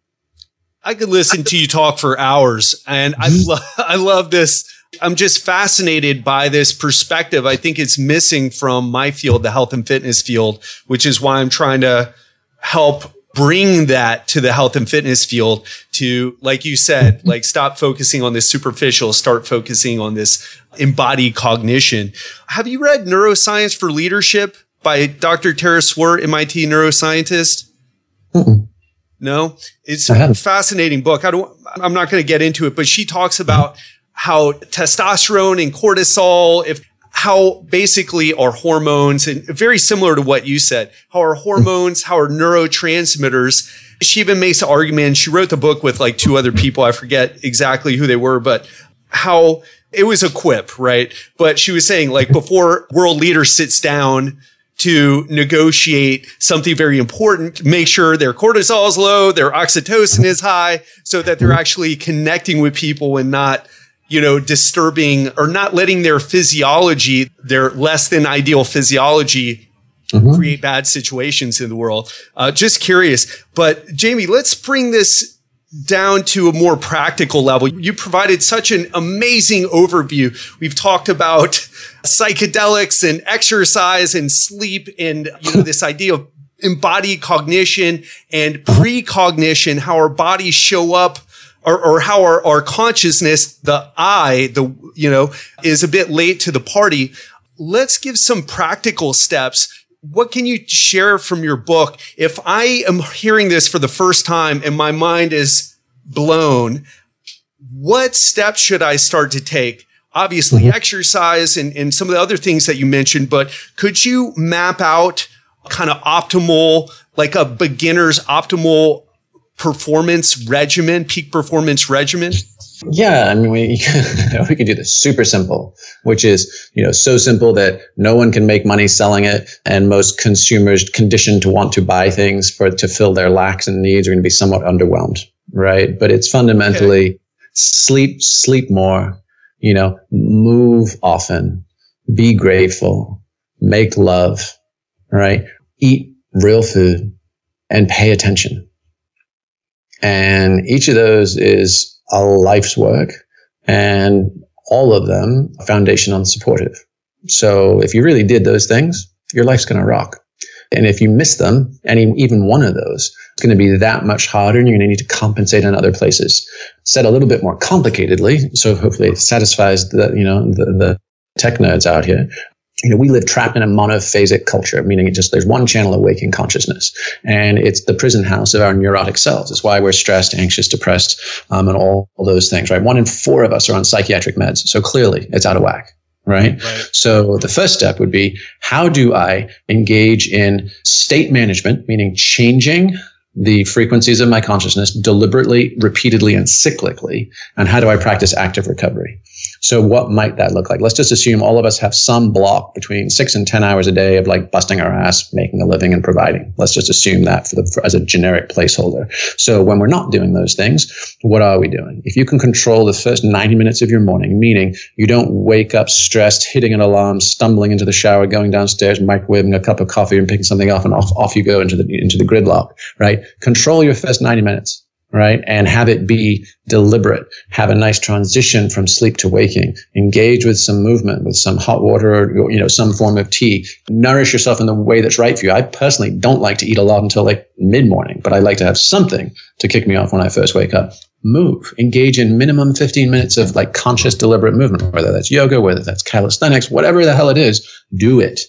S2: I could listen to you talk for hours and I, mm-hmm. lo- I love this I'm just fascinated by this perspective. I think it's missing from my field, the health and fitness field, which is why I'm trying to help bring that to the health and fitness field to, like you said, mm-hmm. like stop focusing on this superficial, start focusing on this embodied cognition. Have you read Neuroscience for Leadership by Dr. Tara Swart, MIT neuroscientist? Mm-mm. No, it's a fascinating book. I don't, I'm not going to get into it, but she talks about how testosterone and cortisol, if how basically our hormones and very similar to what you said, how our hormones, how our neurotransmitters. She even makes the argument. She wrote the book with like two other people. I forget exactly who they were, but how it was a quip, right? But she was saying like before world leader sits down to negotiate something very important, make sure their cortisol is low, their oxytocin is high, so that they're actually connecting with people and not you know, disturbing or not letting their physiology, their less than ideal physiology mm-hmm. create bad situations in the world. Uh, just curious. But Jamie, let's bring this down to a more practical level. You provided such an amazing overview. We've talked about psychedelics and exercise and sleep and, you know, this idea of embodied cognition and precognition, how our bodies show up or, or how our, our consciousness, the I, the, you know, is a bit late to the party. Let's give some practical steps what can you share from your book? If I am hearing this for the first time and my mind is blown, what steps should I start to take? Obviously, mm-hmm. exercise and, and some of the other things that you mentioned, but could you map out kind of optimal, like a beginner's optimal performance regimen, peak performance regimen?
S1: Yeah, I mean, we we could do this super simple, which is you know so simple that no one can make money selling it, and most consumers conditioned to want to buy things for to fill their lacks and needs are going to be somewhat underwhelmed, right? But it's fundamentally okay. sleep, sleep more, you know, move often, be grateful, make love, right? Eat real food, and pay attention. And each of those is a life's work and all of them foundation and supportive. So if you really did those things, your life's going to rock. And if you miss them, any even one of those, it's going to be that much harder and you're going to need to compensate in other places. Said a little bit more complicatedly, so hopefully it satisfies the, you know, the, the tech nerds out here you know, we live trapped in a monophasic culture, meaning it just there's one channel of waking consciousness, and it's the prison house of our neurotic selves. It's why we're stressed, anxious, depressed, um, and all, all those things. Right? One in four of us are on psychiatric meds, so clearly it's out of whack. Right? right? So the first step would be how do I engage in state management, meaning changing the frequencies of my consciousness deliberately, repeatedly, and cyclically? And how do I practice active recovery? So what might that look like? Let's just assume all of us have some block between six and 10 hours a day of like busting our ass, making a living and providing. Let's just assume that for the, for, as a generic placeholder. So when we're not doing those things, what are we doing? If you can control the first 90 minutes of your morning, meaning you don't wake up stressed, hitting an alarm, stumbling into the shower, going downstairs, microwaving a cup of coffee and picking something off and off, off you go into the, into the gridlock, right? Control your first 90 minutes right? And have it be deliberate. Have a nice transition from sleep to waking. Engage with some movement, with some hot water or, you know, some form of tea. Nourish yourself in the way that's right for you. I personally don't like to eat a lot until like mid morning, but I like to have something to kick me off when I first wake up. Move. Engage in minimum 15 minutes of like conscious, deliberate movement, whether that's yoga, whether that's calisthenics, whatever the hell it is, do it.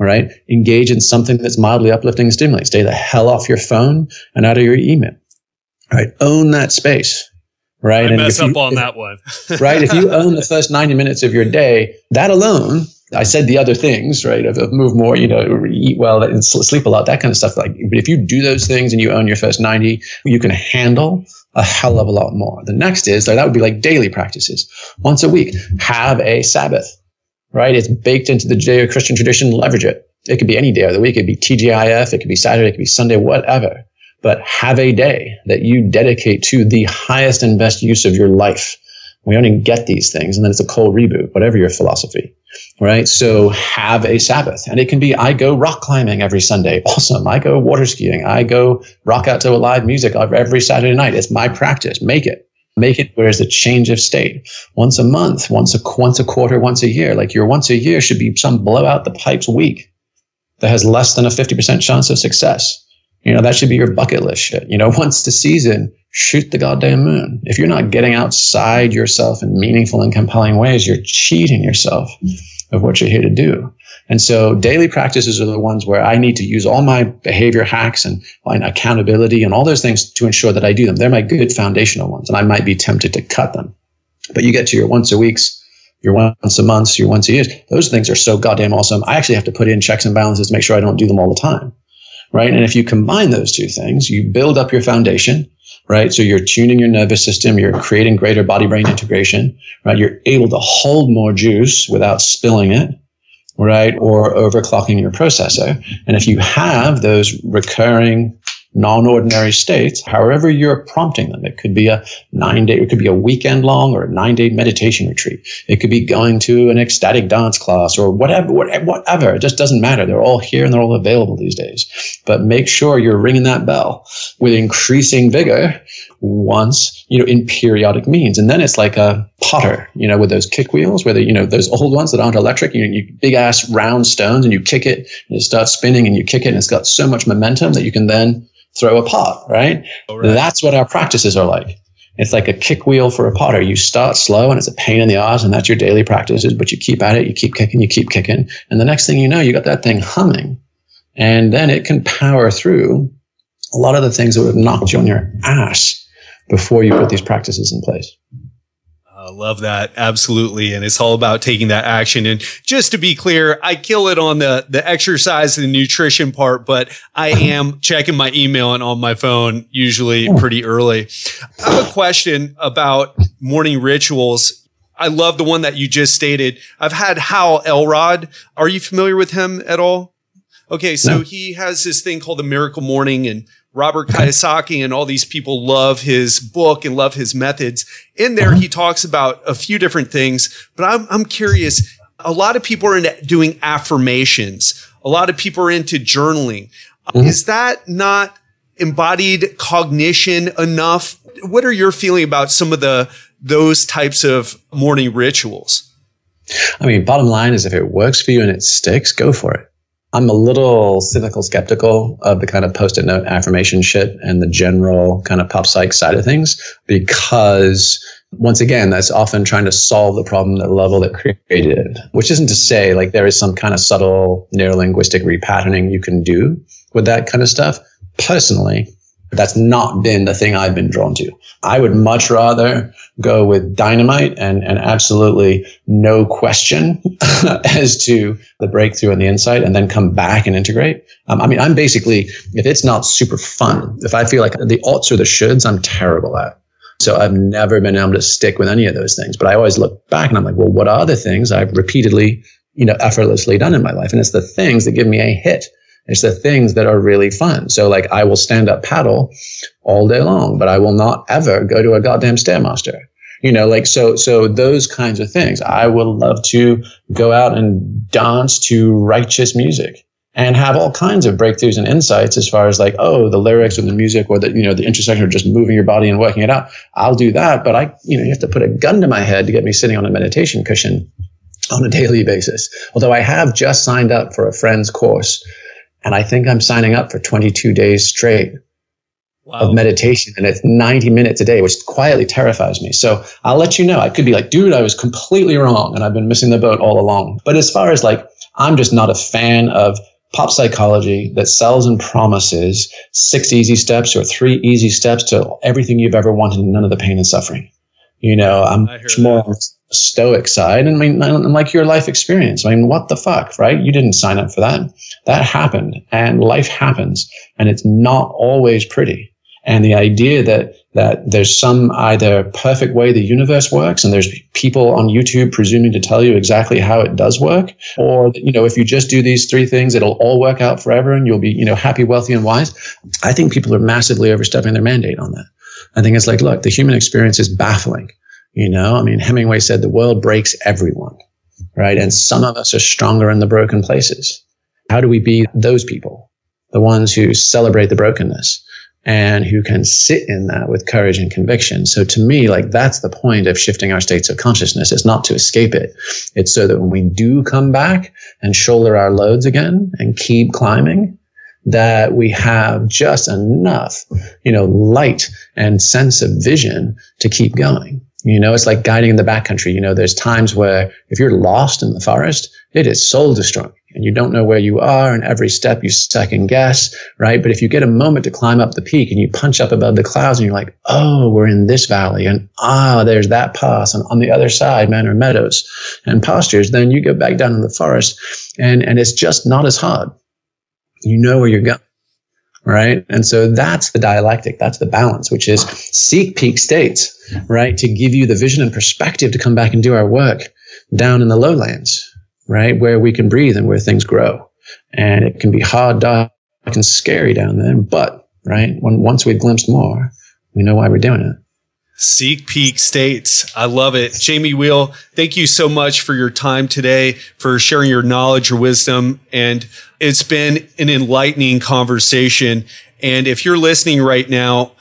S1: All right. Engage in something that's mildly uplifting and stimulating. Stay the hell off your phone and out of your email right? Own that space, right?
S2: I and mess up you, on that one,
S1: right? If you own the first 90 minutes of your day, that alone, I said the other things, right? Of, of move more, you know, eat well and sleep a lot, that kind of stuff. Like, but if you do those things and you own your first 90, you can handle a hell of a lot more. The next is that would be like daily practices. Once a week, have a Sabbath, right? It's baked into the Judeo-Christian tradition. Leverage it. It could be any day of the week. It could be TGIF. It could be Saturday. It could be Sunday, whatever but have a day that you dedicate to the highest and best use of your life. We only get these things and then it's a cold reboot, whatever your philosophy, right? So have a Sabbath and it can be, I go rock climbing every Sunday. Awesome. I go water skiing. I go rock out to a live music every Saturday night. It's my practice. Make it. Make it where it's a change of state once a month, once a, once a quarter, once a year. Like your once a year should be some blow out the pipes week that has less than a 50% chance of success you know, that should be your bucket list shit. You know, once the season, shoot the goddamn moon. If you're not getting outside yourself in meaningful and compelling ways, you're cheating yourself of what you're here to do. And so daily practices are the ones where I need to use all my behavior hacks and, and accountability and all those things to ensure that I do them. They're my good foundational ones. And I might be tempted to cut them. But you get to your once a weeks, your once a month, your once a year. Those things are so goddamn awesome. I actually have to put in checks and balances to make sure I don't do them all the time right? And if you combine those two things, you build up your foundation, right? So you're tuning your nervous system, you're creating greater body brain integration, right? You're able to hold more juice without spilling it, right? Or overclocking your processor. And if you have those recurring non-ordinary states, however you're prompting them. It could be a nine day, it could be a weekend long or a nine day meditation retreat. It could be going to an ecstatic dance class or whatever, whatever. It just doesn't matter. They're all here and they're all available these days. But make sure you're ringing that bell with increasing vigor once, you know, in periodic means. And then it's like a potter, you know, with those kick wheels, whether, you know, those old ones that aren't electric, you, you big ass round stones and you kick it and it starts spinning and you kick it and it's got so much momentum that you can then throw a pot, right? Oh, right? That's what our practices are like. It's like a kick wheel for a potter. You start slow and it's a pain in the ass, and that's your daily practices, but you keep at it, you keep kicking, you keep kicking. And the next thing you know, you got that thing humming. And then it can power through a lot of the things that would have knocked you on your ass before you put these practices in place.
S2: I love that. Absolutely. And it's all about taking that action. And just to be clear, I kill it on the, the exercise and the nutrition part, but I am checking my email and on my phone usually pretty early. I have a question about morning rituals. I love the one that you just stated. I've had Hal Elrod. Are you familiar with him at all? Okay. So no. he has this thing called the miracle morning and Robert Kiyosaki and all these people love his book and love his methods. In there, he talks about a few different things, but I'm, I'm curious. A lot of people are into doing affirmations. A lot of people are into journaling. Mm-hmm. Is that not embodied cognition enough? What are your feeling about some of the, those types of morning rituals?
S1: I mean, bottom line is if it works for you and it sticks, go for it. I'm a little cynical skeptical of the kind of post-it note affirmation shit and the general kind of pop psych side of things because once again, that's often trying to solve the problem at the level that created which isn't to say like there is some kind of subtle neurolinguistic repatterning you can do with that kind of stuff. Personally, that's not been the thing I've been drawn to. I would much rather go with dynamite and, and absolutely no question as to the breakthrough and the insight and then come back and integrate. Um, I mean, I'm basically, if it's not super fun, if I feel like the oughts or the shoulds, I'm terrible at. So I've never been able to stick with any of those things. But I always look back and I'm like, well, what are the things I've repeatedly, you know, effortlessly done in my life? And it's the things that give me a hit. It's the things that are really fun. So like I will stand up paddle all day long, but I will not ever go to a goddamn stairmaster. You know, like so so those kinds of things. I would love to go out and dance to righteous music and have all kinds of breakthroughs and insights as far as like, oh, the lyrics or the music or the, you know, the intersection of just moving your body and working it out. I'll do that. But I, you know, you have to put a gun to my head to get me sitting on a meditation cushion on a daily basis. Although I have just signed up for a friend's course and I think I'm signing up for 22 days straight wow. of meditation. And it's 90 minutes a day, which quietly terrifies me. So I'll let you know. I could be like, dude, I was completely wrong and I've been missing the boat all along. But as far as like, I'm just not a fan of pop psychology that sells and promises six easy steps or three easy steps to everything you've ever wanted and none of the pain and suffering. You know, I'm much more stoic side. And I mean, and like your life experience. I mean, what the fuck, right? You didn't sign up for that. That happened and life happens and it's not always pretty. And the idea that, that there's some either perfect way the universe works and there's people on YouTube presuming to tell you exactly how it does work, or, you know, if you just do these three things, it'll all work out forever and you'll be, you know, happy, wealthy, and wise. I think people are massively overstepping their mandate on that. I think it's like, look, the human experience is baffling. You know, I mean, Hemingway said the world breaks everyone, right? And some of us are stronger in the broken places. How do we be those people? The ones who celebrate the brokenness and who can sit in that with courage and conviction. So to me, like that's the point of shifting our states of consciousness. It's not to escape it. It's so that when we do come back and shoulder our loads again and keep climbing, that we have just enough, you know, light and sense of vision to keep going. You know, it's like guiding in the backcountry. You know, there's times where if you're lost in the forest, it is soul destroying and you don't know where you are and every step you second guess, right? But if you get a moment to climb up the peak and you punch up above the clouds and you're like, oh, we're in this valley and ah, there's that pass and on the other side, man, are meadows and pastures, then you go back down in the forest and, and it's just not as hard. You know where you're going right? And so that's the dialectic, that's the balance, which is seek peak states, right? To give you the vision and perspective to come back and do our work down in the lowlands, right? Where we can breathe and where things grow. And it can be hard, dark, and scary down there, but right, when once we've glimpsed more, we know why we're doing it.
S2: Seek peak states. I love it. Jamie Wheal, thank you so much for your time today, for sharing your knowledge, your wisdom. And it's been an enlightening conversation. And if you're listening right now,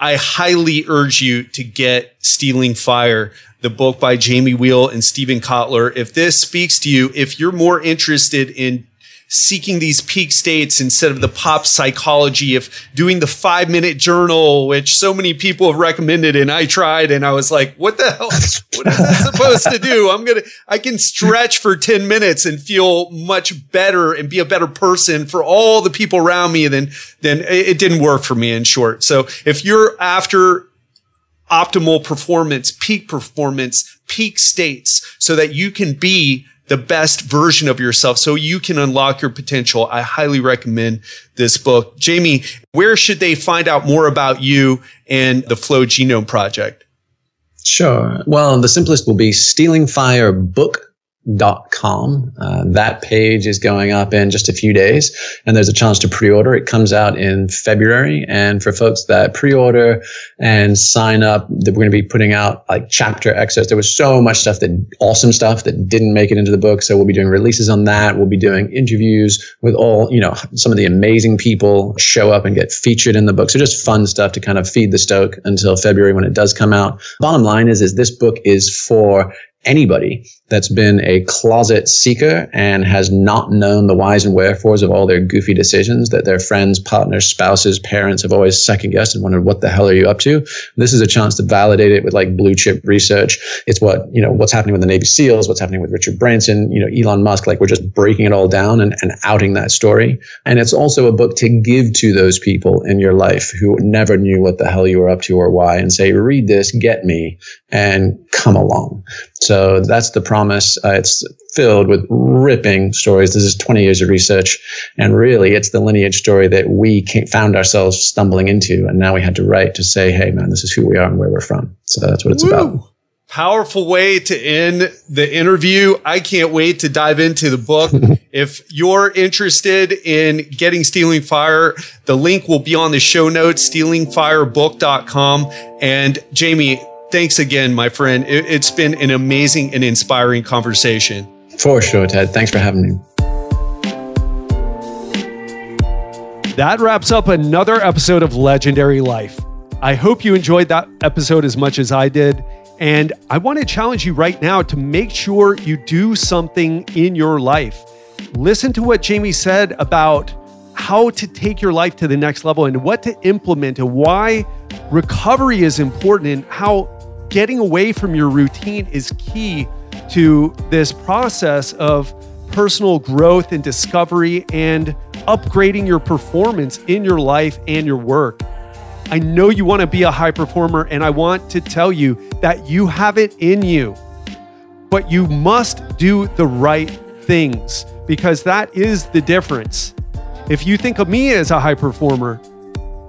S2: I highly urge you to get Stealing Fire, the book by Jamie Wheal and Steven Kotler. If this speaks to you, if you're more interested in seeking these peak states instead of the pop psychology of doing the five minute journal, which so many people have recommended. And I tried and I was like, what the hell? What is this supposed to do? I'm going to, I can stretch for 10 minutes and feel much better and be a better person for all the people around me. Then, then it didn't work for me in short. So if you're after optimal performance, peak performance, peak states so that you can be the best version of yourself so you can unlock your potential. I highly recommend this book. Jamie, where should they find out more about you and the Flow Genome Project?
S1: Sure. Well, the simplest will be Stealing Fire Book com. Uh, that page is going up in just a few days, and there's a chance to pre-order. It comes out in February, and for folks that pre-order and sign up, that we're going to be putting out like chapter excerpts. There was so much stuff that awesome stuff that didn't make it into the book, so we'll be doing releases on that. We'll be doing interviews with all you know some of the amazing people show up and get featured in the book. So just fun stuff to kind of feed the stoke until February when it does come out. Bottom line is, is this book is for anybody that's been a closet seeker and has not known the whys and wherefores of all their goofy decisions that their friends, partners, spouses, parents have always second guessed and wondered, what the hell are you up to? This is a chance to validate it with like blue chip research. It's what, you know, what's happening with the Navy SEALs, what's happening with Richard Branson, you know, Elon Musk. Like we're just breaking it all down and, and outing that story. And it's also a book to give to those people in your life who never knew what the hell you were up to or why and say, read this, get me, and come along. So that's the promise. Uh, it's filled with ripping stories. This is 20 years of research. And really, it's the lineage story that we found ourselves stumbling into. And now we had to write to say, hey, man, this is who we are and where we're from. So that's what it's Woo. about.
S2: Powerful way to end the interview. I can't wait to dive into the book. if you're interested in getting Stealing Fire, the link will be on the show notes, stealingfirebook.com. And Jamie, thanks again, my friend. It, has been an amazing and inspiring conversation.
S1: For sure, Ted. Thanks for having me.
S2: That wraps up another episode of Legendary Life. I hope you enjoyed that episode as much as I did. And I want to challenge you right now to make sure you do something in your life. Listen to what Jamie said about how to take your life to the next level and what to implement and why recovery is important and how getting away from your routine is key to this process of personal growth and discovery and upgrading your performance in your life and your work. I know you want to be a high performer, and I want to tell you that you have it in you, but you must do the right things because that is the difference. If you think of me as a high performer,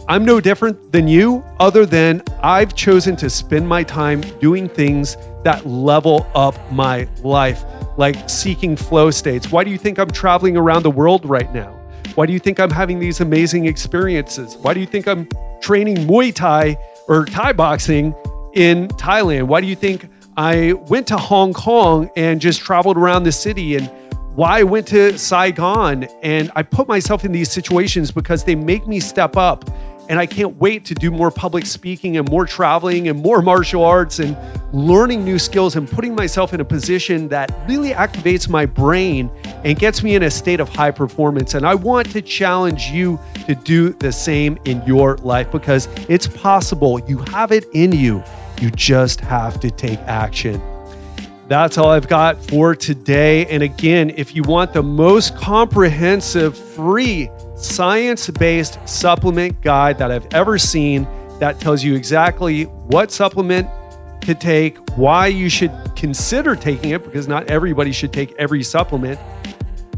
S2: I'm no different than you, other than I've chosen to spend my time doing things that level up my life, like seeking flow states. Why do you think I'm traveling around the world right now? Why do you think I'm having these amazing experiences? Why do you think I'm training Muay Thai or Thai boxing in Thailand? Why do you think I went to Hong Kong and just traveled around the city and why I went to Saigon and I put myself in these situations because they make me step up and I can't wait to do more public speaking and more traveling and more martial arts and learning new skills and putting myself in a position that really activates my brain and gets me in a state of high performance. And I want to challenge you to do the same in your life because it's possible. You have it in you. You just have to take action. That's all I've got for today. And again, if you want the most comprehensive free science based supplement guide that I've ever seen that tells you exactly what supplement to take, why you should consider taking it, because not everybody should take every supplement,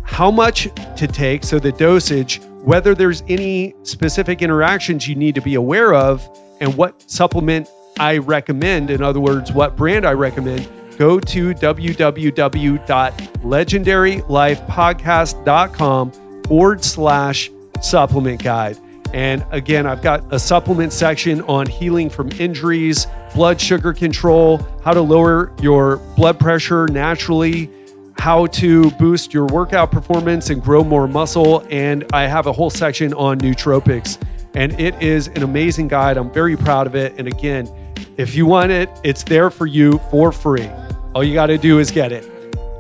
S2: how much to take, so the dosage, whether there's any specific interactions you need to be aware of, and what supplement I recommend. In other words, what brand I recommend. Go to www.legendarylifepodcast.com forward slash supplement guide. And again, I've got a supplement section on healing from injuries, blood sugar control, how to lower your blood pressure naturally, how to boost your workout performance and grow more muscle. And I have a whole section on nootropics. And it is an amazing guide. I'm very proud of it. And again, if you want it, it's there for you for free. All you got to do is get it.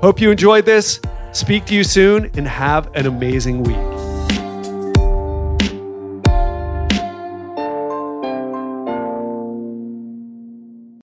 S2: Hope you enjoyed this. Speak to you soon and have an amazing week.